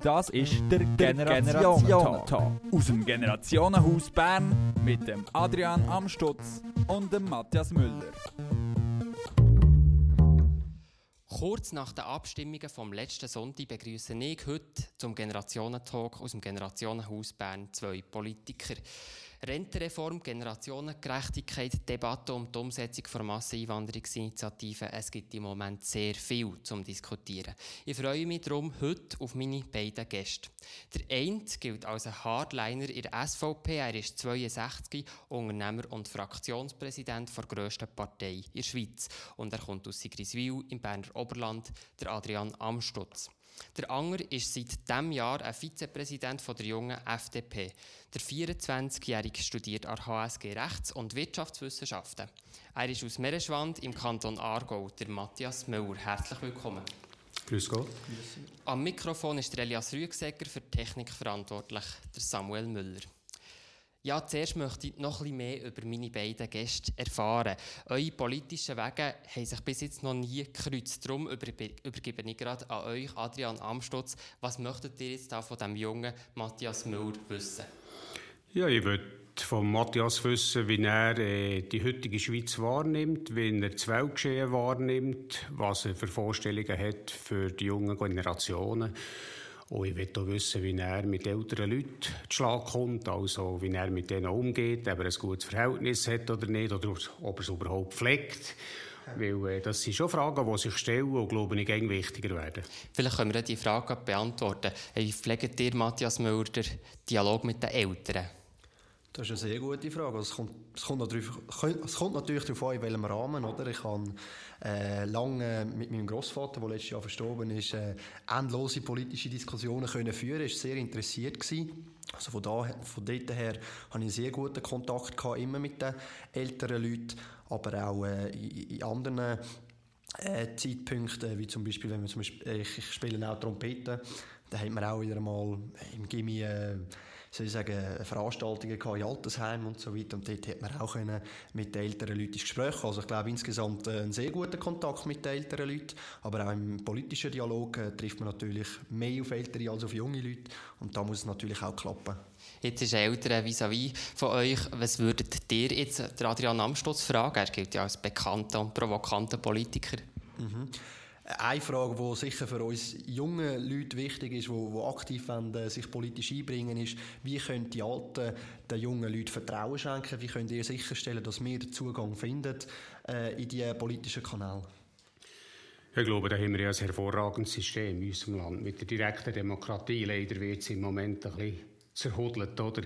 Das ist der Generationentalk aus dem Generationenhaus Bern mit dem Adrian Amstutz und dem Matthias Müller. Kurz nach den Abstimmungen vom letzten Sonntag begrüße ich heute zum Generationentalk aus dem Generationenhaus Bern zwei Politiker. Rentenreform, Generationengerechtigkeit, Debatte um die Umsetzung der Masseneinwanderungsinitiative. Es gibt im Moment sehr viel zum Diskutieren. Ich freue mich darum heute auf meine beiden Gäste. Der eine gilt als ein Hardliner in der SVP. Er ist 62, Unternehmer und Fraktionspräsident der grössten Partei in der Schweiz. Und er kommt aus Sigriswil im Berner Oberland, der Adrian Amstutz. Der Anger ist seit diesem Jahr ein Vizepräsident der jungen FDP. Der 24-Jährige studiert an HSG Rechts- und Wirtschaftswissenschaften. Er ist aus Meeresschwand im Kanton Aargau, der Matthias Müller. Herzlich willkommen. Grüß Gott. Am Mikrofon ist der Elias Rüegsegger, für Technik verantwortlich, der Samuel Müller. Ja, zuerst möchte ich noch etwas mehr über meine beiden Gäste erfahren. Eure politischen Wege haben sich bis jetzt noch nie gekreuzt. Darum übergebe ich gerade an euch, Adrian Amstutz. Was möchtet ihr jetzt da von dem jungen Matthias Müller wissen? Ja, ich würde von Matthias wissen, wie er äh, die heutige Schweiz wahrnimmt, wie er das Weltgeschehen wahrnimmt, was er für Vorstellungen hat für die jungen Generationen. Und ich will auch wissen, wie er mit älteren Leuten zu Schlag kommt, also wie er mit denen umgeht, ob er ein gutes Verhältnis hat oder nicht, oder ob er es überhaupt pflegt. Weil äh, das sind schon Fragen, die sich stellen und, glaube ich, eng wichtiger werden. Vielleicht können wir die Frage beantworten. Wie pflegt ihr, Matthias den Dialog mit den Eltern? Das ist eine sehr gute Frage. Es kommt, es kommt, natürlich, es kommt natürlich darauf an, in welchem Rahmen. Oder? Ich habe äh, lange mit meinem Großvater, der letztes Jahr verstorben ist, äh, endlose politische Diskussionen können führen. Er war sehr interessiert. Gewesen. Also von, da, von dort her hatte ich einen sehr guten Kontakt gehabt, immer mit den älteren Leuten, aber auch äh, in, in anderen äh, Zeitpunkten, wie zum Beispiel, wenn wir zum Beispiel, ich, ich spiele auch Trompete, da haben wir auch wieder mal im Gimmi äh, soll ich sagen, Veranstaltungen in Altersheimen und so weiter. Und dort hat man auch können mit den älteren Leuten ins Gespräch Also ich glaube insgesamt äh, einen sehr guten Kontakt mit den älteren Leuten. Aber auch im politischen Dialog äh, trifft man natürlich mehr auf ältere als auf junge Leute. Und da muss es natürlich auch klappen. Jetzt ist ein älterer vis-à-vis von euch. Was würdet ihr jetzt Adrian Amstutz fragen? Er gilt ja als bekannter und provokanter Politiker. Mhm. Eine Frage, die sicher für uns junge Leute wichtig ist, die, die aktiv wollen, äh, sich politisch einbringen, ist, wie können die Alten den jungen Leuten Vertrauen schenken? Wie könnt ihr sicherstellen, dass wir den Zugang finden äh, in die politischen Kanäle? Ich glaube, da haben wir ja ein hervorragendes System in unserem Land. Mit der direkten Demokratie leider wird es im Moment ein bisschen zerhudelt, oder?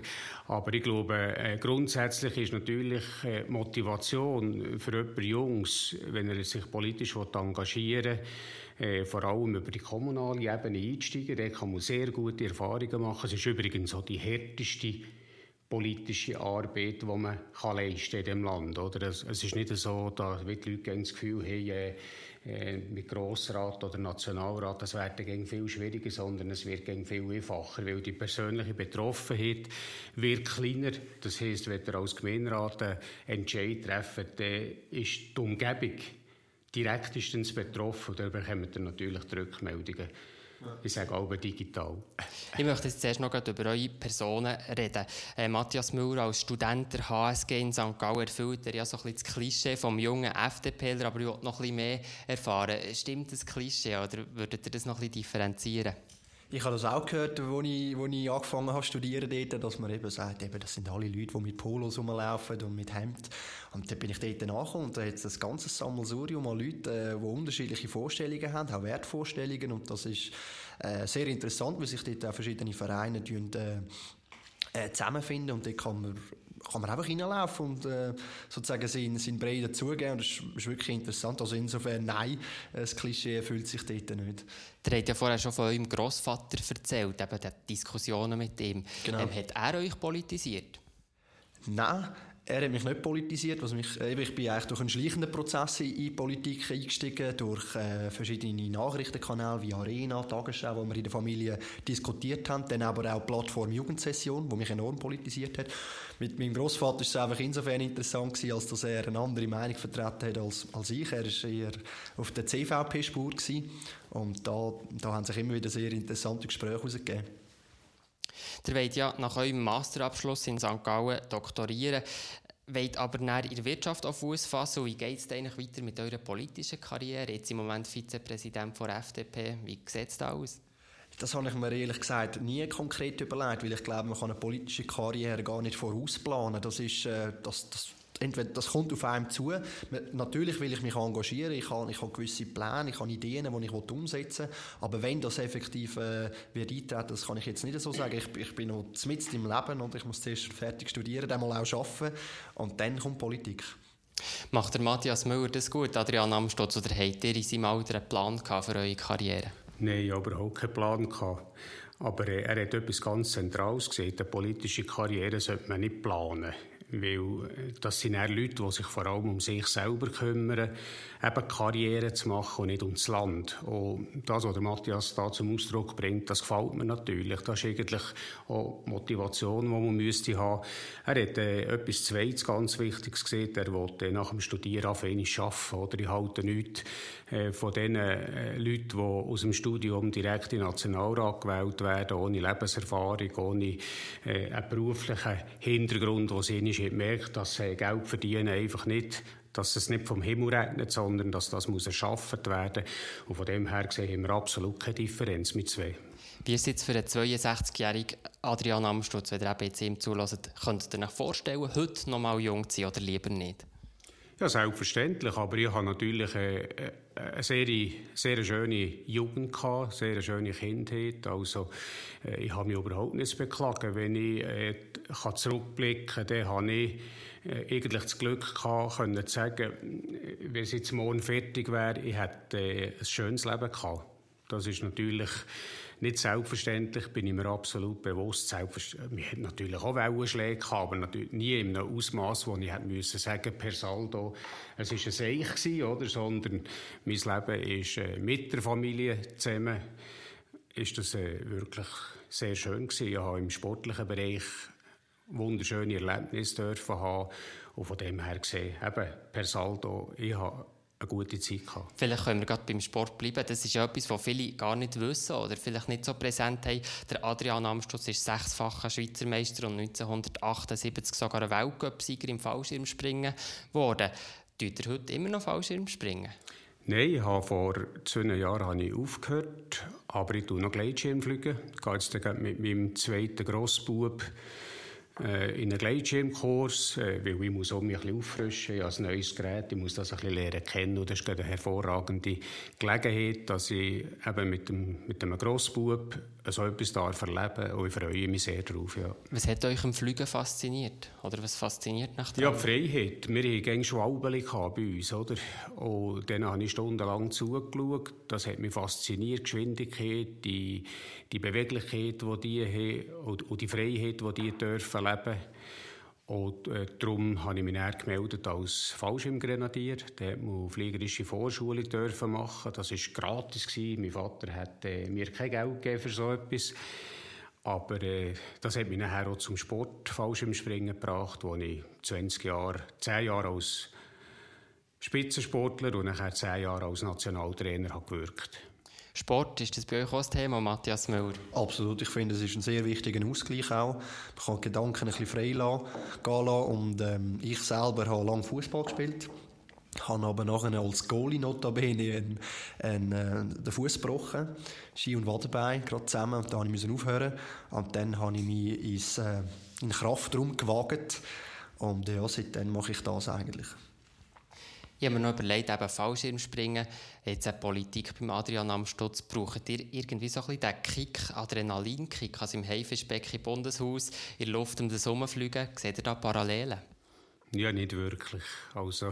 Aber ich glaube, äh, grundsätzlich ist natürlich äh, Motivation für jemanden Jungs, wenn er sich politisch engagieren will, äh, vor allem über die kommunale Ebene einsteigen. Da kann man sehr gute Erfahrungen machen. Es ist übrigens auch die härteste politische Arbeit, die man kann leisten in diesem Land. Oder? Es, es ist nicht so, dass die Leute das Gefühl haben, äh, mit Grossrat oder Nationalrat, das wird gegen viel schwieriger, sondern es wird gegen viel einfacher, weil die persönliche Betroffenheit wird kleiner. Das heisst, wenn ihr als Gemeinderat einen Entscheid trefft, dann ist die Umgebung direktestens betroffen da bekommt ihr natürlich die Rückmeldungen. Ich sage auch digital. Ich möchte jetzt zuerst noch über eure Personen reden. Äh, Matthias Müller als Student der HSG in St. Gallen erfüllt er ja so ein bisschen das Klischee vom jungen FDPler, aber ich will noch ein bisschen mehr erfahren. Stimmt das Klischee oder würdet ihr das noch ein bisschen differenzieren? Ich habe das auch gehört, als ich, wo ich angefangen habe zu studieren dort, dass man eben sagt, eben, das sind alle Leute, die mit Polos rumlaufen und mit Hemd. Und dann bin ich dort nachgekommen und da hat es ein ganzes Sammelsurium an Leuten, äh, die unterschiedliche Vorstellungen haben, auch Wertvorstellungen. Und das ist äh, sehr interessant, weil sich dort auch verschiedene Vereine tun, äh, äh, zusammenfinden und dort kann man kann man einfach reinlaufen und äh, sozusagen seinen, seinen Brei dazugeben. Und das ist, ist, wirklich interessant. Also insofern, nein, das Klischee erfüllt sich dort nicht. Ihr habt ja vorher schon von eurem Grossvater erzählt, eben die Diskussionen mit ihm. Genau. Ähm, hat er euch politisiert? Nein, Er hat mich nicht politisiert. Was mich, eben, ich bin eigentlich durch einen schleichenden Prozess in die Politik eingestiegen, durch äh, verschiedene Nachrichtenkanäle wie Arena, Tagesschau, wo wir in der Familie diskutiert haben, dann aber auch die Plattform Jugendsession, wo mich enorm politisiert hat. Mit meinem Großvater war es einfach insofern interessant gewesen, als dass er eine andere Meinung vertreten hat als, als ich. Er war eher auf der CVP-Spur und da, da haben sich immer wieder sehr interessante Gespräche herausgegeben. Ihr wollt ja nach eurem Masterabschluss in St. Gallen doktorieren, wollt aber näher in der Wirtschaft auf Fuß fassen. wie geht es eigentlich weiter mit eurer politischen Karriere? Jetzt im Moment Vizepräsident der FDP. Wie sieht es da aus? Das habe ich mir ehrlich gesagt nie konkret überlegt, weil ich glaube, man kann eine politische Karriere gar nicht vorausplanen. Das ist, äh, das, das entweder das kommt auf einem zu. Natürlich will ich mich engagieren, ich habe, ich habe gewisse Pläne, ich habe Ideen, die ich umsetzen will. Aber wenn das effektiv äh, wird eintreten, das kann ich jetzt nicht so sagen. Ich, ich bin noch mitten im Leben und ich muss zuerst fertig studieren, dann mal auch arbeiten und dann kommt Politik. Macht der Matthias Müller das gut, Adrian Amstutz, oder habt ihr in seinem Alter einen Plan für eure Karriere? Nein, überhaupt keinen Plan gehabt. Aber äh, er hat etwas ganz Zentrales gesehen. Eine politische Karriere sollte man nicht planen. Weil äh, das sind eher Leute, die sich vor allem um sich selber kümmern, eben Karriere zu machen und nicht um das Land. Und das, was der Matthias da zum Ausdruck bringt, das gefällt mir natürlich. Das ist eigentlich auch Motivation, die man müsste haben. Er hat äh, etwas Zweites ganz Wichtiges gesehen. Er wollte nach dem Studieren anfangen arbeiten. Oder ich halte nichts äh, von den äh, Leuten, die aus dem Studium direkt in den Nationalrat gewählt werden, ohne Lebenserfahrung, ohne äh, einen beruflichen Hintergrund, wo sie nicht merkt, dass sie Geld verdienen einfach nicht dass es nicht vom Himmel regnet, sondern dass das muss erschaffen werden Und von dem her gesehen haben wir absolut keine Differenz mit zwei. Wie ist es jetzt für einen 62-jährigen Adrian Amstutz, wenn ihr eben jetzt ihm zulässt, könnt ihr euch vorstellen, heute noch mal jung zu sein oder lieber nicht? Ja, selbstverständlich. Aber ich habe natürlich eine, eine sehr, sehr schöne Jugend gehabt, sehr schöne Kindheit. Also, äh, ich habe mich überhaupt nicht beklagen. Wenn ich äh, zurückblicken kann, dann habe ich äh, eigentlich das Glück gehabt, können zu sagen, wenn es jetzt morgen fertig wäre, ich hätte äh, ein schönes Leben gehabt. Das ist natürlich nicht selbstverständlich, bin ich mir absolut bewusst. Selbstverständlich, hatten natürlich auch Wellenschläge gehabt, aber natürlich nie in einem Ausmaß, wo ich hätte müssen sagen, per Saldo, es war ein Seich gewesen, oder? Sondern mein Leben ist äh, mit der Familie zusammen, ist das äh, wirklich sehr schön gewesen. Ich habe im sportlichen Bereich wunderschöne Erlebnisse dürfen haben. Und von dem her gesehen, eben, per Saldo, ich habe eine gute Zeit gehabt. Vielleicht können wir gerade beim Sport bleiben. Das ist ja etwas, was viele gar nicht wissen oder vielleicht nicht so präsent haben. Der Adrian Amstutz ist sechsfacher Schweizer Meister und 1978 sogar ein Weltcup-Sieger im Fallschirmspringen geworden. Tut er heute immer noch Fallschirmspringen? Nein, ich habe vor zwei Jahren habe ich aufgehört, aber ich tue noch Gleitschirmfliegen. Ich gehe jetzt mit meinem zweiten Grossbub äh, in einen Gleitschirmkurs, äh, weil ich muss auch mich ein bisschen auffrischen, ich habe ein neues Gerät, ich muss das ein bisschen lernen kennen und das ist eine hervorragende Gelegenheit, dass ich eben mit dem, mit dem Grossbub so etwas darf erleben und ich freue mich sehr darauf. Ja. Was hat euch im Fliegen fasziniert? Oder was fasziniert nach Ja, die Freiheit. Wir hatten Schwalben bei uns, oder? Und dann habe ich stundenlang zugeschaut. Das hat mich fasziniert, die Geschwindigkeit, die, die Beweglichkeit, die die haben und, die Freiheit, die die dürfen leben und äh, darum habe ich mich dann gemeldet als Fallschirmgrenadier. Da durfte man fliegerische Vorschulung dürfen machen. Das war gratis. Mein Vater hat äh, mir kein Geld gegeben für so etwas. Aber äh, das hat mich nachher auch zum Sport Fallschirmspringen gebracht, wo ich 20 Jahre, 10 Jahre als Spitzensportler und nachher 10 Jahre als Nationaltrainer habe gewirkt habe. Sport, ist das bei euch auch das Thema, Matthias Müller? Absolut, ich finde, es ist ein sehr wichtiger Ausgleich auch. Man kann Gedanken ein bisschen frei lassen, gehen lassen. Und ähm, ich selber habe lange Fußball gespielt habe aber nachher als Goalie notabene einen, einen, äh, den Fuß gebrochen, Ski und Wadenbein, gerade zusammen, und da musste ich aufhören. Und dann habe ich mich ins, äh, in Kraftraum gewagt und ja, seitdem mache ich das eigentlich. Ich habe mir noch überlegt, eben Fallschirmspringen, jetzt eine Politik beim Adrian Amstutz, braucht ihr irgendwie so ein bisschen den Kick, Adrenalinkick, also im Haifischbecken Bundeshaus, in der Luft um das Herumfliegen, seht ihr da Parallelen? Ja, nicht wirklich. Also,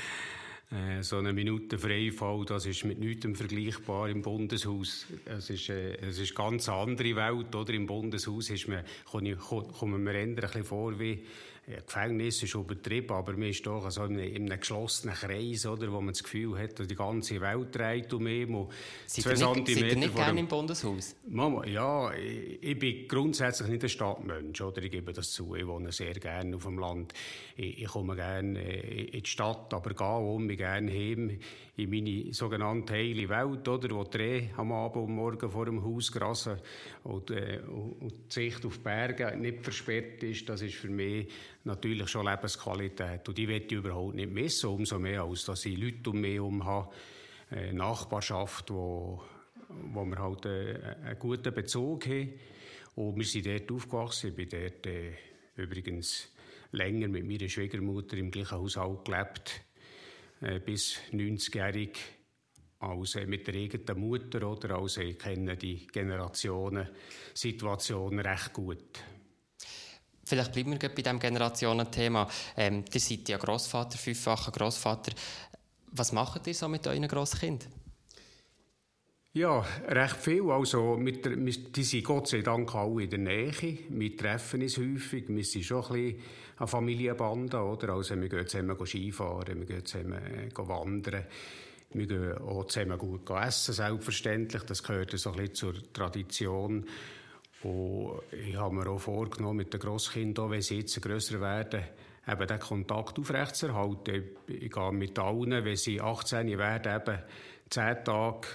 äh, so eine Minute Freifall, das ist mit nichts vergleichbar im Bundeshaus. Es ist, äh, es ist eine ganz andere Welt, oder? Im Bundeshaus ist man, kommen wir eher ein bisschen vor wie ja, Gefängnis ist übertrieben, aber man ist doch so in, in einem geschlossenen Kreis, oder, wo man das Gefühl hat, dass die ganze Welt dreht um ihn. Seid ihr nicht, seid ihr nicht gerne im Bundeshaus? Mama, ja, ich, ich, bin grundsätzlich nicht ein Stadtmensch, oder? Ich gebe das zu. Ich wohne sehr gerne auf dem Land. Ich, ich komme gerne äh, in die Stadt, aber gehe um mich gerne heim in meine sogenannte heile Welt, oder? Wo die Rehe am Abend und morgen vor dem Haus grasen und, äh, und die Sicht auf die Berge nicht versperrt ist. Das ist für mich natürlich schon Lebensqualität. Und die will ich überhaupt nicht missen, umso mehr, als dass ich Leute um mich herum habe, eine Nachbarschaft, wo, wo wir halt äh, einen guten Bezug haben. Und wir sind dort aufgewachsen. Ich bin dort äh, übrigens länger mit meiner Schwiegermutter im gleichen Haushalt gelebt, äh, bis 90-jährig. Also mit der eigenen Mutter, oder? Also ich kenne die Generationen-Situation recht gut. Vielleicht bleiben wir bei diesem Generationenthema. Ähm, ihr seid ja Grossvater, fünffacher Grossvater. Was macht ihr so mit euren Grosskind? Ja, recht viel. Also, mit der, die sind Gott sei Dank alle in der Nähe. Wir treffen uns häufig. Wir sind schon ein bisschen eine Familienbande, oder? Also, wir gehen zusammen Skifahren, wir gehen zusammen äh, wandern. Wir gehen auch zusammen gut essen, selbstverständlich. Das gehört so ein bisschen zur Tradition. Und ich habe mir auch vorgenommen, mit den Grosskindern, wenn sie jetzt grösser werden, eben den Kontakt aufrechtzuerhalten. Ich gehe mit allen, wenn sie 18 werden, eben 10 Tage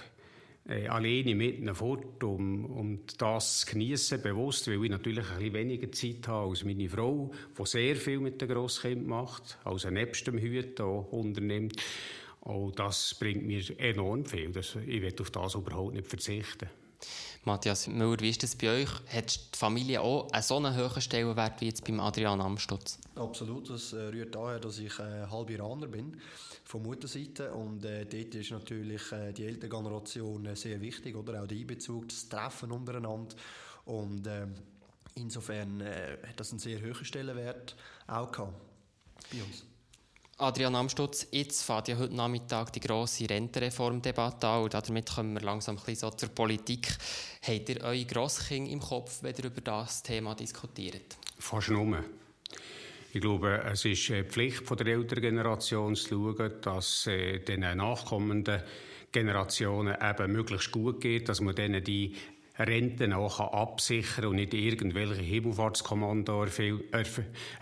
äh, alleine mit ihnen fort, um, um das zu geniessen, bewusst, weil ich natürlich ein bisschen weniger Zeit habe als meine Frau, die sehr viel mit den Grosskindern macht, also nebst dem Hüten auch unternimmt. Und das bringt mir enorm viel. Ich will auf das überhaupt nicht verzichten. Matthias Müller, wie ist das bei euch? Hat die Familie auch einen so einen hohen Stellenwert wie jetzt beim Adrian Amstutz? Absolut, das äh, rührt daher, dass ich äh, halb Iraner bin, von Mutterseite. Und äh, dort ist natürlich äh, die ältere Generation äh, sehr wichtig, oder? Auch der Einbezug, das Treffen untereinander. Und äh, insofern hat das einen sehr hohen Stellenwert auch gehabt bei uns. Adrian Amstutz, jetzt fährt ja heute Nachmittag die grosse Rentenreformdebatte an und damit kommen wir langsam ein bisschen so zur Politik. Habt ihr eure Grosskinder im Kopf, wenn ihr über das Thema diskutiert? Fast nur. Ich glaube, es ist die Pflicht der älteren Generation zu schauen, dass äh, den nachkommenden Generationen eben möglichst gut geht, dass man denen die Renten auch absichern und nicht irgendwelche Himmelfahrtskommando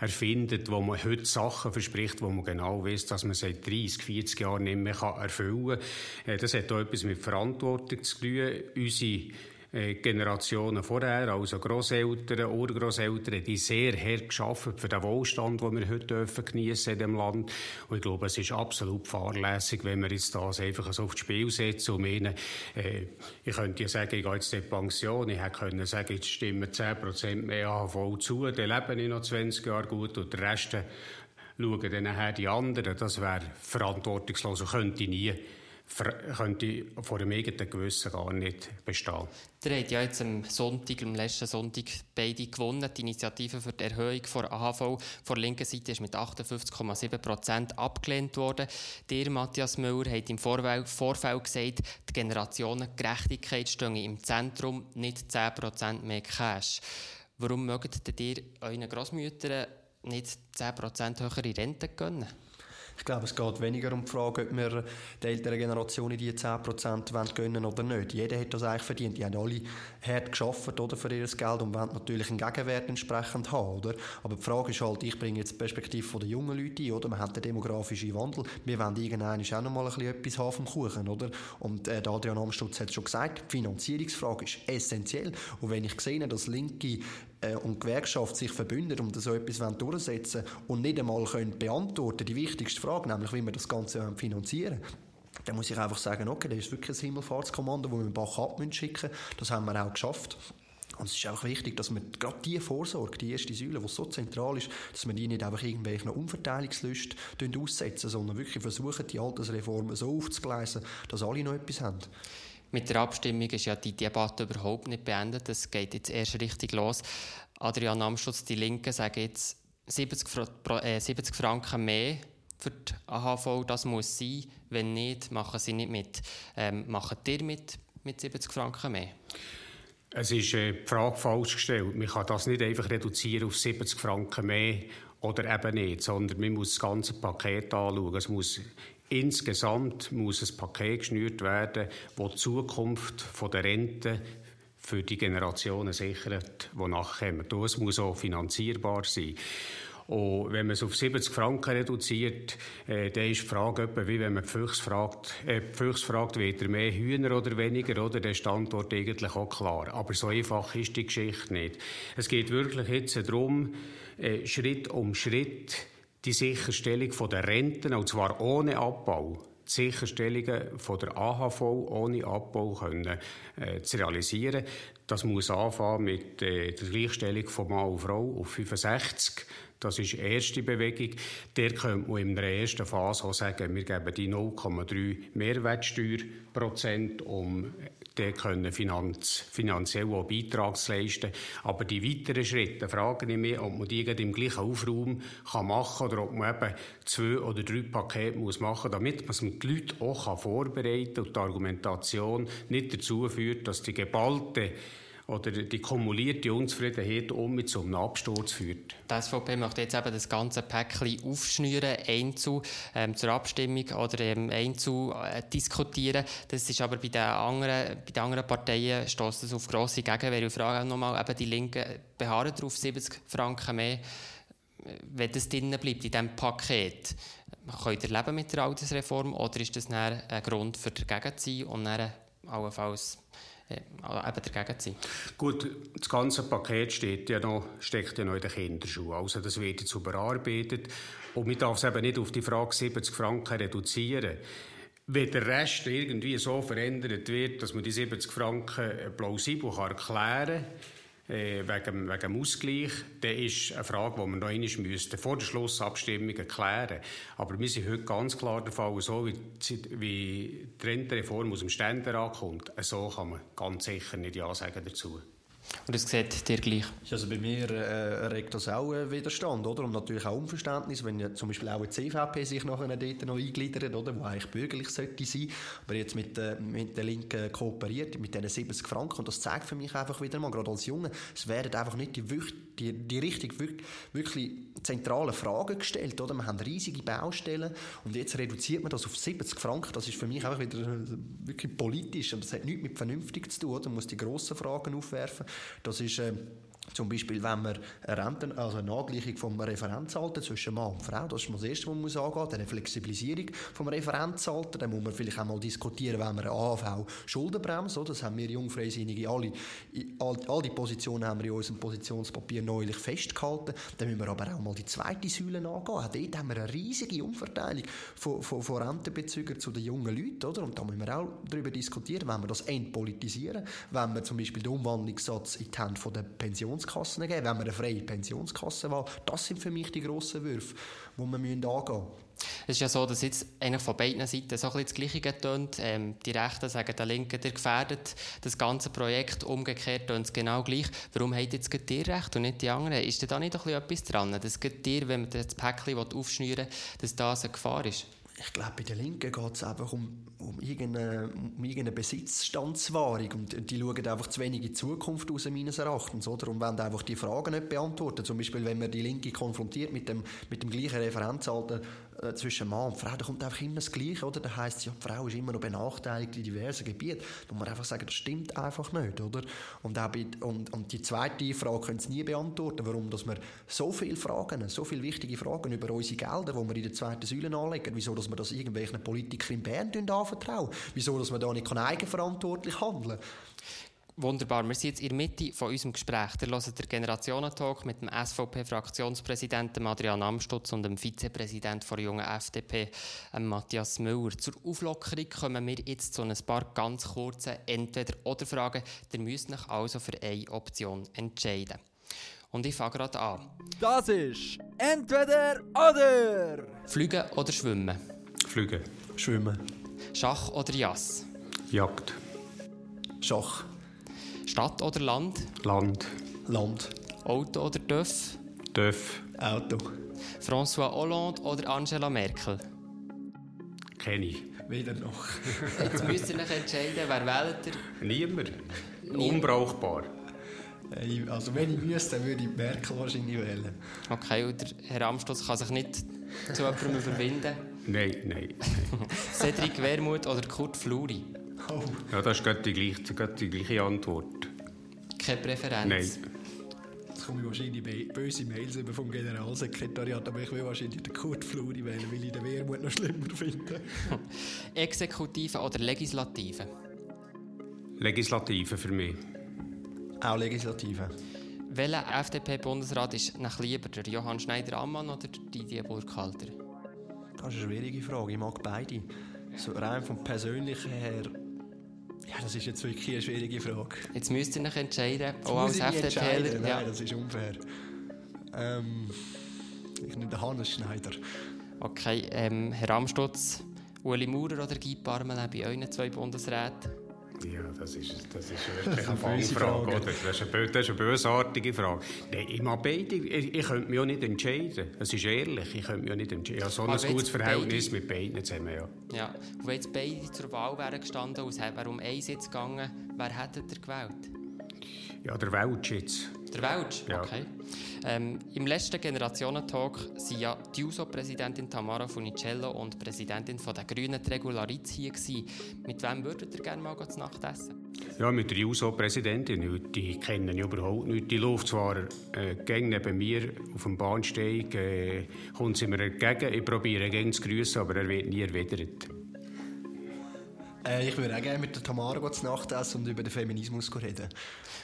erfindet, wo man heute Sachen verspricht, wo man genau weiß, dass man seit 30, 40 Jahren nicht mehr erfüllen kann. Äh, das hat auch etwas mit Verantwortung zu tun. Unsere Generationen vorher, also Großeltern, Urgroßeltern, die sehr hart geschafft für den Wohlstand, den wir heute dürfen geniessen in dem Land. Und ich glaube, es ist absolut fahrlässig, wenn wir jetzt das einfach so aufs Spiel setzen und meinen, äh, ich könnte ja sagen, ich gehe jetzt in die Pension, ich hätte können sagen, jetzt stimmen 10% mehr AHV zu, dann lebe ich noch 20 Jahre gut und der Rest schauen dann nachher die anderen. Das wäre verantwortungslos und könnte nie könnte vor dem eigenen Gewissen gar nicht bestehen. Ihr habt ja jetzt am Sonntag, am letzten Sonntag, beide gewonnen. Die Initiative für die Erhöhung der AHV von der linken Seite ist mit 58,7 Prozent abgelehnt worden. Der Matthias Müller hat im Vorfeld gesagt, die Generationengerechtigkeit stehe im Zentrum, nicht 10 Prozent mehr Cash. Warum mögt ihr euren Grossmüttern nicht 10 Prozent höhere Rente gönnen? Ich glaube, es geht weniger um die Frage, ob wir der älteren Generation die 10% gönnen oder nicht. Jeder hat das eigentlich verdient. Die haben alle hart geschafft oder, für ihr Geld und wollen natürlich einen Gegenwert entsprechend haben. Oder? Aber die Frage ist halt, ich bringe jetzt die Perspektive der jungen Leute ein. Oder? Wir haben den demografischen Wandel. Wir wollen irgendwann auch noch mal ein bisschen etwas haben vom Kuchen. Oder? Und äh, Adrian Amstutz hat es schon gesagt, die Finanzierungsfrage ist essentiell. Und wenn ich sehe, dass linke äh, und Gewerkschaft sich verbünden und so etwas durchsetzen und nicht einmal können beantworten die wichtigste Frage, nämlich wie wir das Ganze finanzieren dann muss ich einfach sagen, okay, das ist wirklich ein Himmelfahrtskommando, das wir den Bach ab schicken Das haben wir auch geschafft. Und es ist auch wichtig, dass wir gerade diese Vorsorge, die erste Säule, die so zentral ist, dass wir die nicht einfach irgendwelchen Umverteilungslust aussetzen, sondern wirklich versuchen, die Altersreformen so aufzugleisen, dass alle noch etwas haben. Mit der Abstimmung ist ja die Debatte überhaupt nicht beendet. Es geht jetzt erst richtig los. Adrian Amstutz, die Linken, sagen jetzt 70, äh, 70 Franken mehr für die AHV. Das muss sein. Wenn nicht, machen sie nicht mit. Ähm, machen ihr mit, mit 70 Franken mehr? Es ist äh, die Frage falsch gestellt. Man kann das nicht einfach reduzieren auf 70 Franken mehr oder eben nicht, sondern man muss das ganze Paket anschauen. Es muss insgesamt muss ein Paket geschnürt werden, das die Zukunft der Rente für die Generationen sichert, die nachkommen. Das muss auch finanzierbar sein. Und wenn man es auf 70 Franken reduziert, äh, dann ist die Frage etwa, wie wenn man die Füchse fragt, äh, die Füchse fragt, wird er mehr Hühner oder weniger, oder? Die Antwort eigentlich auch klar. Aber so einfach ist die Geschichte nicht. Es geht wirklich jetzt darum, äh, Schritt um Schritt die Sicherstellung der Renten, und zwar ohne Abbau, die Sicherstellungen von der AHV ohne Abbau können, äh, zu realisieren. Das muss anfangen mit äh, der Gleichstellung von Mann und Frau auf 65. Das ist die erste Bewegung. Der könnte man in der ersten Phase auch sagen, wir geben die 0,3 Mehrwertsteuerprozent, um dann können finanz, finanziell auch Beitrag zu leisten. Aber die weiteren Schritte frage ich mich, ob man die im gleichen Aufraum kann machen kann oder ob man eben zwei oder drei Pakete muss machen muss, damit man die Leute auch vorbereiten kann und die Argumentation nicht dazu führt, dass die geballte oder die kumulierte Unzufriedenheit um mit so einem Absturz führt. Die SVP möchte jetzt eben das ganze Päckchen aufschnüren, einzu ähm, zur Abstimmung oder ähm, einzu äh, diskutieren. Das ist aber bei den anderen, bei den anderen Parteien stößt das auf grosse Gegenwehr. Ich frage auch nochmal, eben die Linken beharren darauf, 70 Franken mehr, wenn das drinnen bleibt in diesem Paket. Könnt ihr leben mit der Altersreform oder ist das ein Grund für dagegen zu sein und dann allenfalls äh, eben dagegen zu sein. Gut, das ganze Paket steht ja noch, steckt ja noch in den Kinderschuhen. Also das wird jetzt überarbeitet. Und man darf es eben nicht auf die Frage 70 Franken reduzieren. Wenn der Rest irgendwie so verändert wird, dass man die 70 Franken plausibel erklären kann, äh, wegen, wegen dem Ausgleich, dann ist eine Frage, die wir noch einmal müssten, vor der Schlussabstimmung klären Aber wir sind heute ganz klar der Fall, so wie, wie die Rentenreform aus dem Ständerat kommt, so kann man ganz sicher nicht Ja sagen dazu. Und das sieht dir gleich? Also bei mir äh, regt das auch äh, Widerstand, oder? Und natürlich auch Unverständnis, wenn ja zum Beispiel auch die CVP sich nachher dort noch eingliedert, oder? Wo eigentlich bürgerlich sollte sein, aber jetzt mit, äh, mit der Linken kooperiert, mit diesen 70 Franken. Und das zeigt für mich einfach wieder mal, gerade als Junge, es werden einfach nicht die, die, die richtig wirklich zentralen Fragen gestellt, oder? Wir haben riesige Baustellen und jetzt reduziert man das auf 70 Franken. Das ist für mich einfach wieder äh, wirklich politisch und das hat nichts mit vernünftig zu tun, oder? Man muss die grossen Fragen aufwerfen. Das ist äh, zum Beispiel, wenn man eine, Renten, also eine Angleichung vom Referenzalter zwischen Mann und Frau, das ist das Erste, was man muss angehen muss, eine Flexibilisierung vom Referenzalter, dann muss man vielleicht auch mal diskutieren, wenn man eine AHV-Schuldenbremse, das haben wir Jungfreisinnige, alle, all, all die Positionen haben wir in unserem Positionspapier neulich festgehalten, dann müssen wir aber auch mal die zweite Säule angehen, auch dort haben wir eine riesige Umverteilung von, von, von Rentenbezügern zu den jungen Leuten, oder? und da müssen wir auch darüber diskutieren, wenn wir das entpolitisieren, wenn wir zum Beispiel den Umwandlungssatz in die Hände der Pensions Pensionskassen geben, wenn wir eine freie Pensionskasse wollen. Das sind für mich die grossen Würfe, die wir angehen müssen. Es ist ja so, dass jetzt eigentlich von beiden Seiten so ein bisschen das Gleiche tönt. Ähm, die Rechten sagen, der Linke, der gefährdet das ganze Projekt. Umgekehrt tönt es genau gleich. Warum habt jetzt ihr Recht und nicht die anderen? Ist da nicht etwas dran, dass dir, wenn man das Päckchen aufschnüren will, dass das eine Gefahr ist? Ich glaube, bei den Linken geht es einfach um, um, irgendeine, um irgendeine Besitzstandswahrung. Und die schauen einfach zu wenig in die Zukunft aus, meines Erachtens. Oder? Und wollen einfach die Fragen nicht beantworten. Zum Beispiel, wenn man die Linke konfrontiert mit dem, mit dem gleichen Referenzalter äh, zwischen Mann und Frau, da kommt einfach immer das Gleiche, oder? Da heisst es ja, die Frau ist immer noch benachteiligt in diversen Gebieten. Da muss man einfach sagen, das stimmt einfach nicht, oder? Und, auch bei, und, und die zweite Frage können sie nie beantworten, warum dass wir so viele Fragen, so viele wichtige Fragen über unsere Gelder, die wir in der zweiten Säule anlegen, wieso dass wir das irgendwelchen Politikern in Bern anvertrauen, wieso dass wir da nicht eigenverantwortlich handeln Wunderbar. Wir sind jetzt in der Mitte von unserem Gespräch. Wir hören den Generationentalk mit dem SVP-Fraktionspräsidenten Adrian Amstutz und dem Vizepräsidenten der jungen FDP, Matthias Müller. Zur Auflockerung kommen wir jetzt zu ein paar ganz kurzen Entweder-Oder-Fragen. Ihr müsst euch also für eine Option entscheiden. Und ich fange gerade an. Das ist Entweder-Oder! Fliegen oder Schwimmen? Fliegen. Schwimmen. Schach oder Jass? Jagd. Schach. Stadt oder Land? Land. Land. Auto oder Döff? Döff. Auto. François Hollande oder Angela Merkel? Kenne ich. Weder noch. Jetzt müsst ihr euch entscheiden, wer wählt ihr? Niemand. Niemand. Unbrauchbar. Also wenn ich müsste, dann würde ich Merkel wahrscheinlich wählen. Okay, und der Herr Amstutz kann sich nicht zu jemandem überwinden? Nein, nein. Cedric Wermuth oder Kurt Fluri? Oh. Ja, das ist gerade die, gleiche, gerade die gleiche Antwort. Keine Präferenz? Nein. Jetzt komme ich wahrscheinlich böse Mails über vom Generalsekretariat, aber ich will wahrscheinlich den Kurt Fluri wählen, weil ich den Wermut noch schlimmer finde. Exekutive oder Legislative? Legislative für mich. Auch Legislative. Welcher FDP-Bundesrat ist nach lieber, der Johann Schneider-Ammann oder Didier Burkhalter? Das ist eine schwierige Frage. Ich mag beide. So rein vom Persönlichen her ja, das ist jetzt wirklich eine schwierige Frage. Jetzt müsst ihr euch entscheiden, auch als FDP. Nein, ja. das ist unfair. Ähm, ich nehme den Hannes Schneider. Okay, ähm, Herr Amstutz, Uli Maurer oder Guy Parmelin bei euren zwei Bundesräten? Ja, das ist, das ist wirklich eine Fangfrage, oder? Das ist, eine, das ist eine bösartige Frage. Nein, ich mag beide. Ich, ich könnte mich auch nicht entscheiden. Es ist ehrlich, ich könnte mich auch nicht entscheiden. Ich habe so ein gutes Verhältnis beide, mit beiden zusammen, ja. Ja, und wenn jetzt beide zur Wahl wären gestanden und es wäre um einen Sitz gegangen, wer hätte ihr gewählt? Ja, der Welsch jetzt. Der Welsch? Ja. Okay. Ähm, Im letzten Generationentalk waren ja die JUSO-Präsidentin Tamara Funicello und die Präsidentin von der Grünen Regularitz hier. Gewesen. Mit wem würdet ihr gerne mal zu Nacht essen? Ja, mit der JUSO-Präsidentin. Die kennen ich überhaupt nicht. Die läuft zwar äh, neben mir auf dem Bahnsteig, äh, kommt sie mir entgegen. Ich probiere gegen zu grüßen, aber er wird nie erwidert. Äh, ich würde auch gerne mit der Tamara zu Nacht essen und über den Feminismus reden.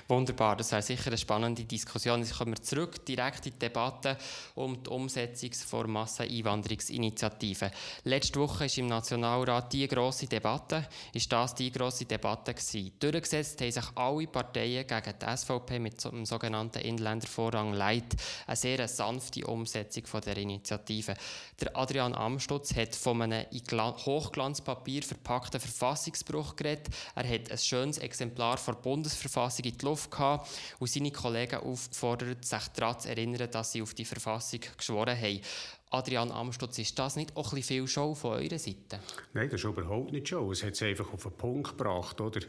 Wunderbar, das wäre sicher eine spannende Diskussion. Jetzt kommen wir zurück direkt in die Debatte um die Umsetzung der Masseneinwanderungsinitiative. Letzte Woche ist im Nationalrat die grosse Debatte, ist das die grosse Debatte gewesen. Durchgesetzt haben sich alle Parteien gegen die SVP mit dem sogenannten Inländervorrang Light eine sehr sanfte Umsetzung von der Initiative. Der Adrian Amstutz hat von einem in Hochglanzpapier verpackten Verfassungsbruch geredet. Er hat ein schönes Exemplar der Bundesverfassung in die Luft gehabt und seine Kollegen aufgefordert, sich daran zu erinnern, dass sie auf die Verfassung geschworen haben. Adrian Amstutz, ist das nicht auch ein bisschen viel Show von eurer Seite? Nein, das ist überhaupt nicht Show. Es hat es einfach auf den Punkt gebracht. Oder?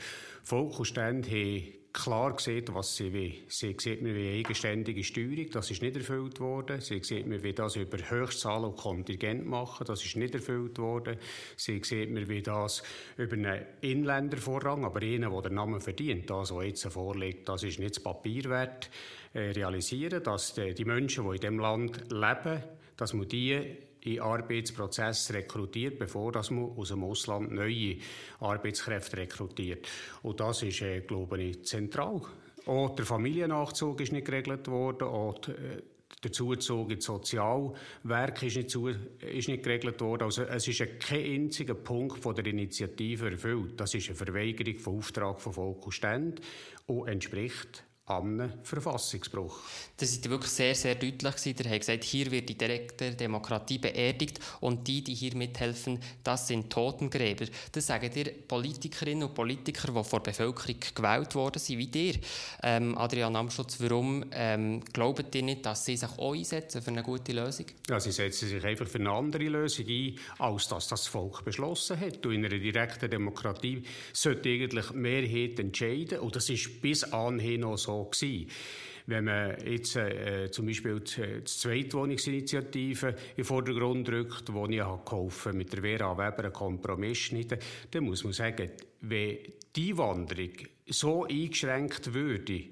Volk und Stände haben klar gesehen, was sie will. Sie sieht mir wie eigenständige Steuerung, das ist nicht erfüllt worden. Sie sieht mir, wie das über Höchstzahlen und Kontingent machen, das ist nicht erfüllt worden. Sie sieht mir, wie das über einen Inländervorrang, aber einen, der den Namen verdient, das, was jetzt vorliegt, das ist nicht das Papier wert, äh, realisieren, dass die, die Menschen, die in diesem Land leben, dass man die in Arbeitsprozess rekrutiert, bevor dass man aus dem Ausland neue Arbeitskräfte rekrutiert. Und das ist, äh, glaube ich, zentral. Auch der Familiennachzug ist nicht geregelt worden, auch die, äh, der Zuzug ins Sozialwerk ist nicht, zu, ist nicht geregelt worden. Also es ist kein einziger Punkt von der Initiative erfüllt. Das ist eine Verweigerung von Auftrag von Volk und Ständen und entspricht am Verfassungsbruch. Das ist wirklich sehr, sehr deutlich. Der hat gesagt, hier wird die direkte Demokratie beerdigt und die, die hier mithelfen, das sind Totengräber. Das sagen dir Politikerinnen und Politiker, die vor der Bevölkerung gewählt worden sind, wie dir. Ähm, Adrian Amschutz, warum ähm, glaubt ihr nicht, dass sie sich auch einsetzen für eine gute Lösung? Ja, sie setzen sich einfach für eine andere Lösung ein, als dass das Volk beschlossen hat. Und in einer direkten Demokratie sollte eigentlich die Mehrheit entscheiden. Und das ist bis anhin noch so gewesen. Wenn man jetzt äh, zum Beispiel die, die Zweitwohnungsinitiative in Vordergrund drückt, wo ich geholfen mit der Vera Weber einen Kompromiss schneiden, dann muss man sagen, wenn die Wanderung so eingeschränkt würde,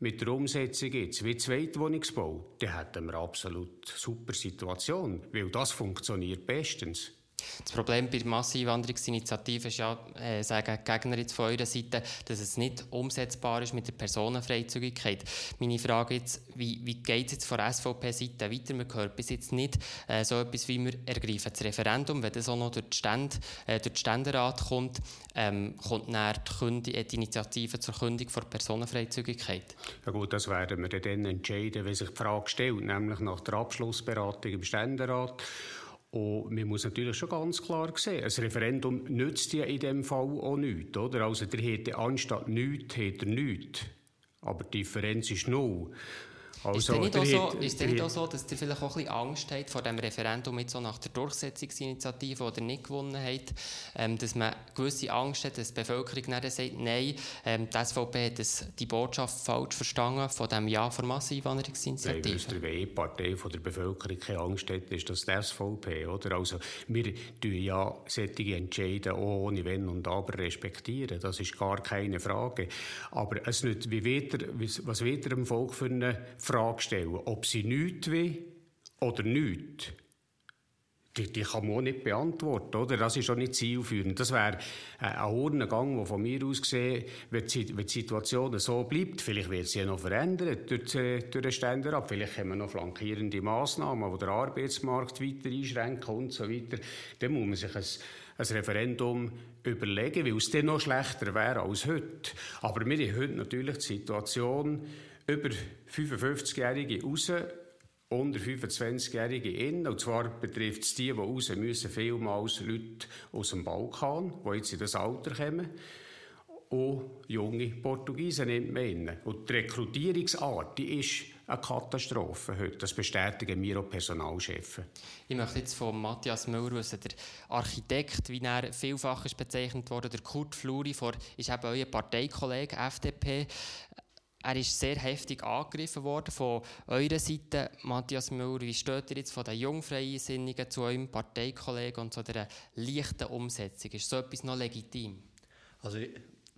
mit der Umsetzung jetzt, wie Zweitwohnungsbau, dann hätten wir eine absolut super Situation, weil das funktioniert bestens. Das Problem bei der Masseneinwanderungsinitiative ist ja, äh, sagen Gegner jetzt von eurer Seite, dass es nicht umsetzbar ist mit der Personenfreizügigkeit. Meine Frage jetzt, wie, wie geht es jetzt von SVP-Seite weiter? Man hört bis jetzt nicht äh, so etwas wie wir ergreifen das Referendum, wenn das auch noch durch, die Stände, äh, durch den Ständerat kommt, ähm, kommt dann die, die, Initiative zur Kündigung der Personenfreizügigkeit? Ja gut, das werden wir dann entscheiden, wenn sich die Frage stellt, nämlich nach der Abschlussberatung im Ständerat. Und man muss natürlich schon ganz klar sehen, ein Referendum nützt ja in dem Fall auch nichts. Oder? Also der hätte anstatt nichts, hätte er nichts. Aber die Differenz ist null. Also, ist es nicht, auch so, ist nicht auch so, dass ihr vielleicht auch ein bisschen Angst habt vor dem Referendum jetzt so nach der Durchsetzungsinitiative, die ihr nicht gewonnen habt, ähm, dass man gewisse Angst hat, dass die Bevölkerung dann sagt, nein, ähm, die SVP hat das, die Botschaft falsch verstanden von dem Ja für Masseneinwanderungsinitiative? Nein, weil die Partei von der Bevölkerung keine Angst hat, ist das die SVP, oder? Also, wir tun ja solche Entscheide auch ohne Wenn und Aber respektieren. Das ist gar keine Frage. Aber es nicht, wie weiter, was wird dem Volk für eine Frage stellen? Ob sie nichts will oder nichts? Die, die, kann man auch nicht beantworten, oder? Das ist auch nicht zielführend. Das wäre äh, ein Urnengang, der von mir aus gesehen, wenn die, wenn die Situation so bleibt, vielleicht wird sie ja noch verändert durch, durch den Ständerat, vielleicht haben wir noch flankierende Massnahmen, die den Arbeitsmarkt weiter einschränken und so weiter. Dann muss man sich ein, ein Referendum überlegen, weil es dann noch schlechter wäre als heute. Aber wir haben heute natürlich die Situation, über 55-Jährige raus, unter 25-Jährige in. Und zwar betrifft es die, die raus müssen, vielmals Leute aus dem Balkan, die jetzt in das Alter kommen. Und junge Portugiesen nimmt man in. Und die Rekrutierungsart, die ist eine Katastrophe heute. Das bestätigen wir auch Personalchefs. Ich möchte jetzt von Matthias Müller der Architekt, wie er vielfach ist bezeichnet wurde, der Kurt Fluri, ist eben euer Parteikollege FDP. Er ist sehr heftig angegriffen worden von eurer Seite. Matthias Müller, wie steht ihr jetzt von den Jungfreisinnigen zu eurem Parteikollegen und zu dieser leichten Umsetzung? Ist so etwas noch legitim? Also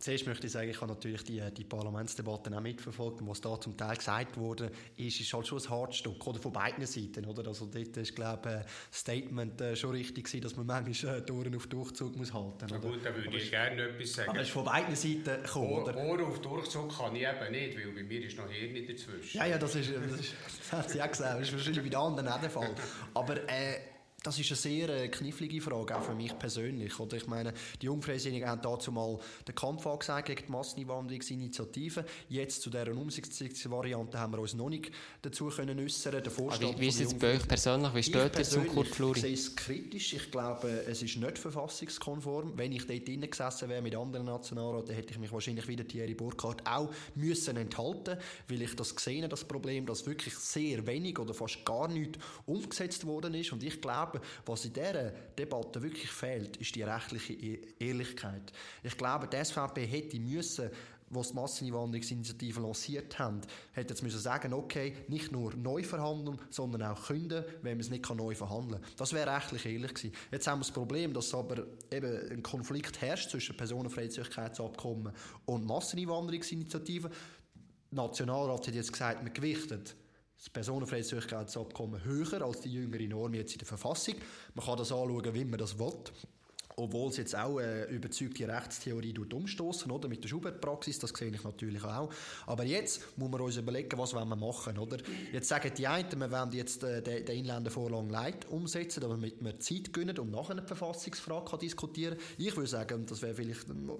Zuerst möchte ich sagen, ich habe natürlich die, die Parlamentsdebatten auch mitverfolgt. Und was da zum Teil gesagt wurde, ist, ist halt schon ein Hartstück, oder von beiden Seiten, oder? Also dort ist, glaube ich, das Statement äh, schon richtig gewesen, dass man manchmal äh, Toren auf Durchzug muss halten. Na gut, dann würde ich gerne etwas sagen. Aber es ist von beiden Seiten gekommen, oder? Ohren auf Durchzug kann ich eben nicht, weil bei mir ist noch hier nicht dazwischen. Ja, ja, das ist, das, ist, das hat sie auch gesagt, das ist wahrscheinlich bei den anderen auch der Fall. Aber, äh, das ist eine sehr äh, knifflige Frage, auch für mich persönlich. Oder ich meine, die Jungfreisinnigen haben dazu mal den Kampf angesagt gegen die Masseneinwanderungsinitiative. Jetzt zu dieser Umsetzungsvariante haben wir uns noch nicht dazu können äußern. Der Vorstand wie, wie ist es bei euch persönlich? Wie steht ihr zum Kurt Fluri? Ich sehe es kritisch. Ich glaube, es ist nicht verfassungskonform. Wenn ich dort drinnen gesessen wäre mit anderen Nationalräten, hätte ich mich wahrscheinlich wieder Thierry Burkhardt auch müssen enthalten, weil ich das gesehen habe, das Problem, dass wirklich sehr wenig oder fast gar nichts umgesetzt worden ist. Und ich glaube, glaube, was in dieser Debatte wirklich fehlt, ist die rechtliche e- Ehrlichkeit. Ich glaube, die SVP hätte müssen was die Masseneinwanderungsinitiative lanciert haben, hätte jetzt müssen sagen, okay, nicht nur neu verhandeln, sondern auch künden, wenn man es nicht neu verhandeln kann. Das wäre rechtlich ehrlich gewesen. Jetzt haben wir das Problem, dass aber eben ein Konflikt herrscht zwischen Personenfreizügigkeitsabkommen und Masseneinwanderungsinitiativen. Der Nationalrat hat jetzt gesagt, man gewichtet das Personenfreizügigkeitsabkommen höher als die jüngere Norm jetzt in der Verfassung. Man kann das anschauen, wie man das will obwohl es jetzt auch äh, überzeugte Rechtstheorie umstoßen, oder? Mit der Schubert-Praxis, das sehe ich natürlich auch. Aber jetzt muss man uns überlegen, was wir machen, oder? Jetzt sagen die einen, wir wollen jetzt äh, den, den Inländervorlang Leit umsetzen, damit wir Zeit gönnen und nachher eine Verfassungsfrage kann diskutieren Ich würde sagen, das wäre vielleicht ein,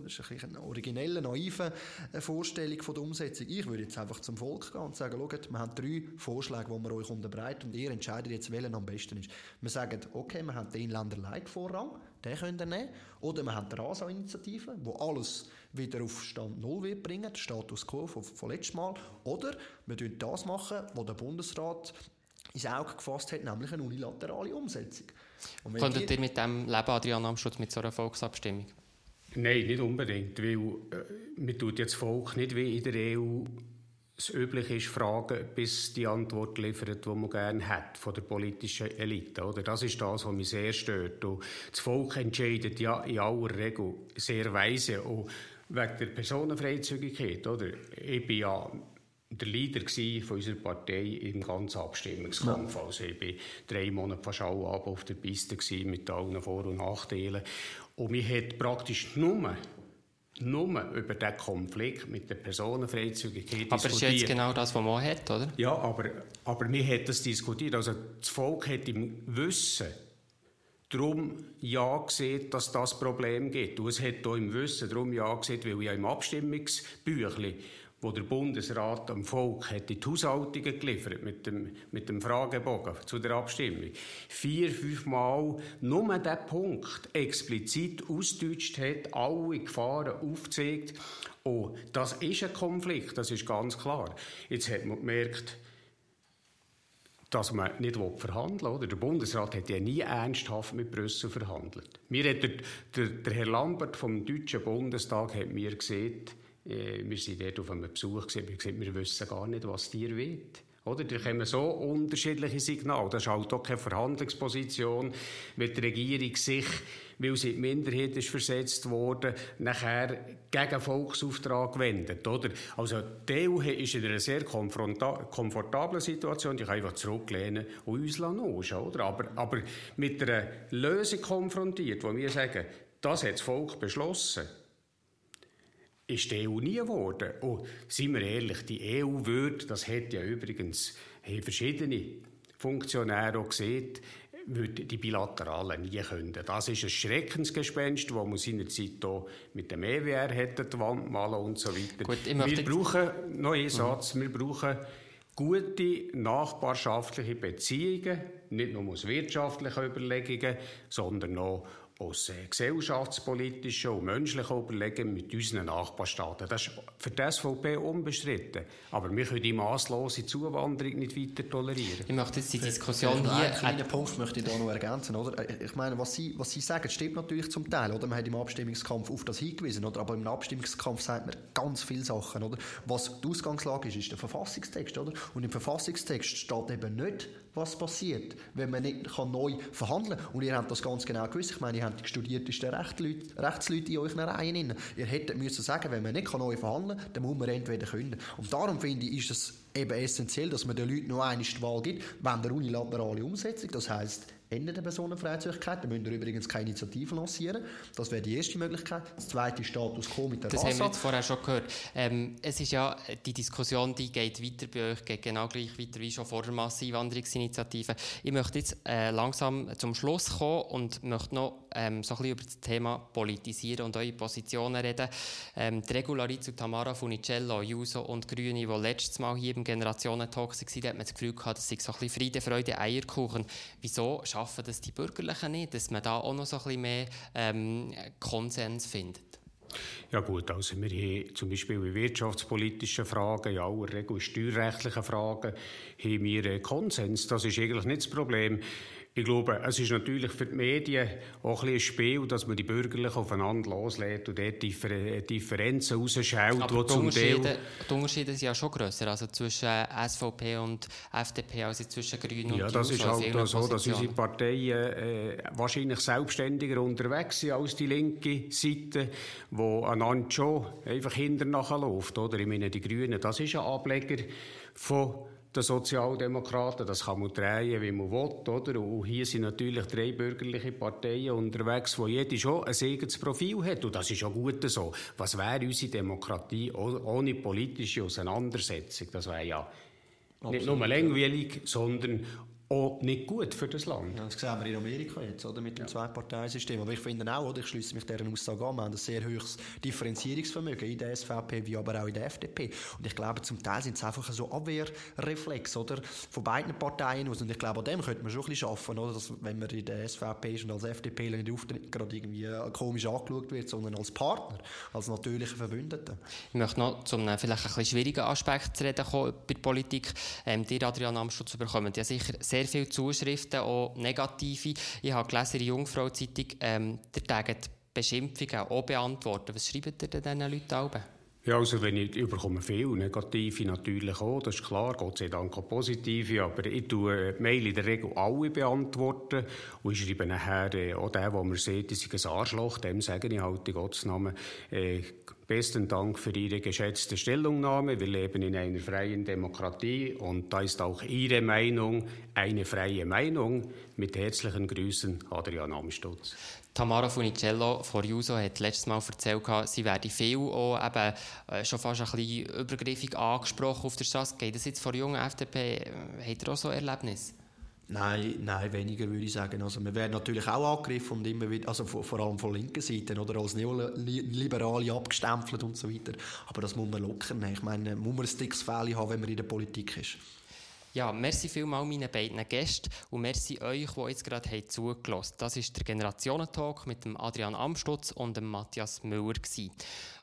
eine originelle, naive äh, Vorstellung von der Umsetzung. Ich würde jetzt einfach zum Volk gehen und sagen, schaut, wir haben drei Vorschläge, die wir euch unterbreiten und ihr entscheidet jetzt, welcher am besten ist. Wir sagen, okay, wir haben den Inländer Leitvorrang, den könnt ihr nehmen. Oder wir haben die RASA-Initiative, wo alles wieder auf Stand Null wird bringen, den Status quo von, von letztem Mal. Oder wir machen das machen, was der Bundesrat ins Auge gefasst hat, nämlich eine unilaterale Umsetzung. Könntet ihr mit dem leben, Adrian Amschutz, mit so einer Volksabstimmung? Nein, nicht unbedingt, weil äh, man tut jetzt Volk nicht wie in der EU es üblich ist, fragen, bis die Antwort liefert, die man gerne hat von der politischen Elite. Oder? Das ist das, was mich sehr stört. Und das Volk entscheidet ja in aller Regel sehr weise. Und wegen der Personenfreizügigkeit. Oder? Ich bin ja der Leader von unserer Partei im ganzen Abstimmungskampf. Ja. Also ich war drei Monate fast alle auf der Piste mit allen Vor- und Nachteilen. Und mir hat praktisch nur nur über den Konflikt mit der Personenfreizügigkeit aber diskutiert. Aber ist jetzt genau das, was man hat, oder? Ja, aber, aber wir haben das diskutiert. Also das Volk hat im Wissen darum ja gesehen, dass das Problem gibt. Und es hat auch im Wissen darum ja gesehen, weil ja im Abstimmungsbüchlein wo der Bundesrat am Volk hat die Haushaltungen geliefert mit dem, mit dem Fragebogen zu der Abstimmung. Vier, fünf Mal nur der Punkt explizit ausdeutscht hat, alle Gefahren aufzeigt. Oh, das ist ein Konflikt, das ist ganz klar. Jetzt hat man gemerkt, dass man nicht verhandeln will. Der Bundesrat hat ja nie ernsthaft mit Brüssel verhandelt. Mir hat der, der, der Herr Lambert vom Deutschen Bundestag hat mir gesagt, äh, wir sind dort auf einem Besuch gewesen, gesagt, wir wissen gar nicht, was dir weht. Oder? Da kommen so unterschiedliche Signale. Das ist halt auch keine Verhandlungsposition, wenn die Regierung sich, weil sie in die Minderheit ist versetzt wurde, nachher gegen Volksauftrag wendet. Oder? Also die EU ist in einer sehr komfortablen Situation, die kann einfach zurücklehnen und uns lassen, oder? Aber, aber mit einer Lösung konfrontiert, wo wir sagen, das hat das Volk beschlossen, ist die EU nie geworden. Und seien wir ehrlich, die EU würde, das hat ja übrigens verschiedene Funktionäre auch gesehen, würde die Bilateralen nie können. Das ist ein Schreckensgespenst, das man seinerzeit auch mit dem EWR hätte die Wand malen und so weiter. Gut, wir brauchen, noch einen Satz, mhm. wir brauchen gute nachbarschaftliche Beziehungen, nicht nur aus wirtschaftlichen Überlegungen, sondern auch aus äh, gesellschaftspolitischen und menschlichen Überlegungen mit unseren Nachbarstaaten. Das ist für die SVP unbestritten. Aber wir können die masslose Zuwanderung nicht weiter tolerieren. Ich möchte jetzt die Diskussion hier... Einen Punkt möchte ich da noch ergänzen. Oder? Äh, ich meine, was Sie, was Sie sagen, stimmt natürlich zum Teil. Oder? Man hat im Abstimmungskampf auf das hingewiesen. Oder? Aber im Abstimmungskampf sagt man ganz viele Sachen. Oder? Was die Ausgangslage ist, ist der Verfassungstext. Oder? Und im Verfassungstext steht eben nicht, was passiert, wenn man nicht kann neu verhandeln kann. Und ihr habt das ganz genau gewusst. Ich meine, ihr habt studiertesten Rechtsleute in euren Reihen. Ihr hättet müssen sagen, wenn man nicht neu verhandeln kann, dann muss man entweder können. Und darum finde ich, ist es eben essentiell, dass man den Leuten noch eine die Wahl gibt, wenn der unilaterale Umsetzung, das heisst, Ende der Personenfreizügigkeit. Da müssen wir übrigens keine Initiative lancieren. Das wäre die erste Möglichkeit. Das zweite ist Status quo mit der Das haben wir jetzt vorher schon gehört. Ähm, es ist ja, die Diskussion die geht weiter bei euch, geht genau gleich weiter wie schon vor der Masseinwanderungsinitiative. Ich möchte jetzt äh, langsam zum Schluss kommen und möchte noch ähm, so ein über das Thema Politisieren und eure Positionen reden. Ähm, die Regularizio Tamara Funicello, Juso und Grüne, die letztes Mal hier im Generationentalk waren, hat man das Gefühl gehabt, das sei so ein Friede, Freude, Eierkuchen. Wieso schaffen das die Bürgerlichen nicht, dass man da auch noch so ein bisschen mehr ähm, Konsens findet? Ja gut, also wir haben zum Beispiel in wirtschaftspolitischen Fragen, aller Regel in steuerrechtlichen Fragen, haben wir Konsens. Das ist eigentlich nicht das Problem. Ich glaube, es ist natürlich für die Medien auch ein, ein Spiel, dass man die Bürgerlichen aufeinander loslässt und dort Differ Differenzen rausschaut. Aber die Unterschiede, die Unterschiede sind ja schon grösser, also zwischen SVP und FDP, also zwischen Grünen ja, und Ja, das ist halt so, dass unsere Parteien äh, wahrscheinlich selbstständiger unterwegs sind als die linke Seite, die einander schon einfach hinterher läuft. Oder? Ich meine, die Grünen, das ist ein Ableger von den Sozialdemokraten. Das kann man drehen, wie man will. Oder? Und hier sind natürlich drei bürgerliche Parteien unterwegs, wo jede schon ein eigenes Profil hat. Und das ist auch gut so. Was wäre unsere Demokratie ohne politische Auseinandersetzung? Das wäre ja Absolut. nicht nur langweilig, sondern auch nicht gut für das Land. Ja, das sehen wir in Amerika jetzt, oder, mit dem ja. Zwei-Parteien-System. Aber ich finde auch, oder, ich schließe mich deren Aussage an, wir haben ein sehr hohes Differenzierungsvermögen in der SVP, wie aber auch in der FDP. Und ich glaube, zum Teil sind es einfach so Abwehrreflex, oder, von beiden Parteien aus. Und ich glaube, an dem könnte man schon ein bisschen arbeiten, oder, dass, wenn man in der SVP ist und als FDP nicht auftritt, gerade irgendwie äh, komisch angeschaut wird, sondern als Partner, als natürlicher Verbündeter. Ich möchte noch zum äh, vielleicht ein bisschen schwierigen Aspekt zu reden kommen bei der Politik. Ähm, die Adrian Amstutz bekommen ja sicher sehr sehr viele Zuschriften, auch negative. Ich habe gelesen in der Jungfrau-Zeitung, ähm, der Tag Beschimpfungen auch beantworten. Was schreibt ihr denn diesen Leuten auch? Ja, also wenn ich, ich bekomme viel Negative natürlich auch, das ist klar, Gott sei Dank auch positive, aber ich tue die Mail in der Regel alle beantworten und ich schreibe nachher äh, auch den, wo man sieht, das ist ein Arschloch, dem sage ich halt in Gottes Namen, äh, Besten Dank für Ihre geschätzte Stellungnahme. Wir leben in einer freien Demokratie und da ist auch Ihre Meinung eine freie Meinung. Mit herzlichen Grüßen, Adrian Amstutz. Tamara Funicello von Juso hat letztes Mal erzählt, sie werde viel auch eben, äh, schon fast ein bisschen übergriffig angesprochen auf der Straße. Geht das jetzt von jungen FDP? Hat ihr auch so Erlebnisse? Nein, nein, weniger würde ich sagen. Also wir werden natürlich auch angegriffen und immer wieder, also vor, allem von linken Seiten oder als Neoliberale abgestempelt und so weiter. Aber das muss man lockern. Ich meine, muss man ein dickes Fell haben, wenn man in der Politik ist. Ja, merci vielmal meinen beiden Gästen und merci euch, die jetzt gerade zugelassen haben. Das ist der Generationentalk mit dem Adrian Amstutz und dem Matthias Müller. Gewesen.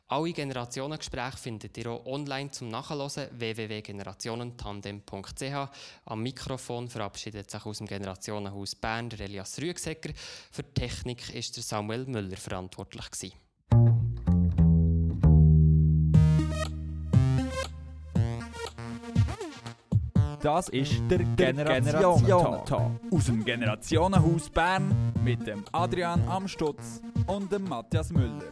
Alle Generationengespräche findet ihr auch online zum Nachhören www.generationentandem.ch. Am Mikrofon verabschiedet sich aus dem Generationenhaus Bern der Elias Rüegsegger. Für die Technik ist der Samuel Müller verantwortlich gewesen. Das ist der Generationentag aus dem Generationenhaus Bern mit dem Adrian Amstutz und dem Matthias Müller.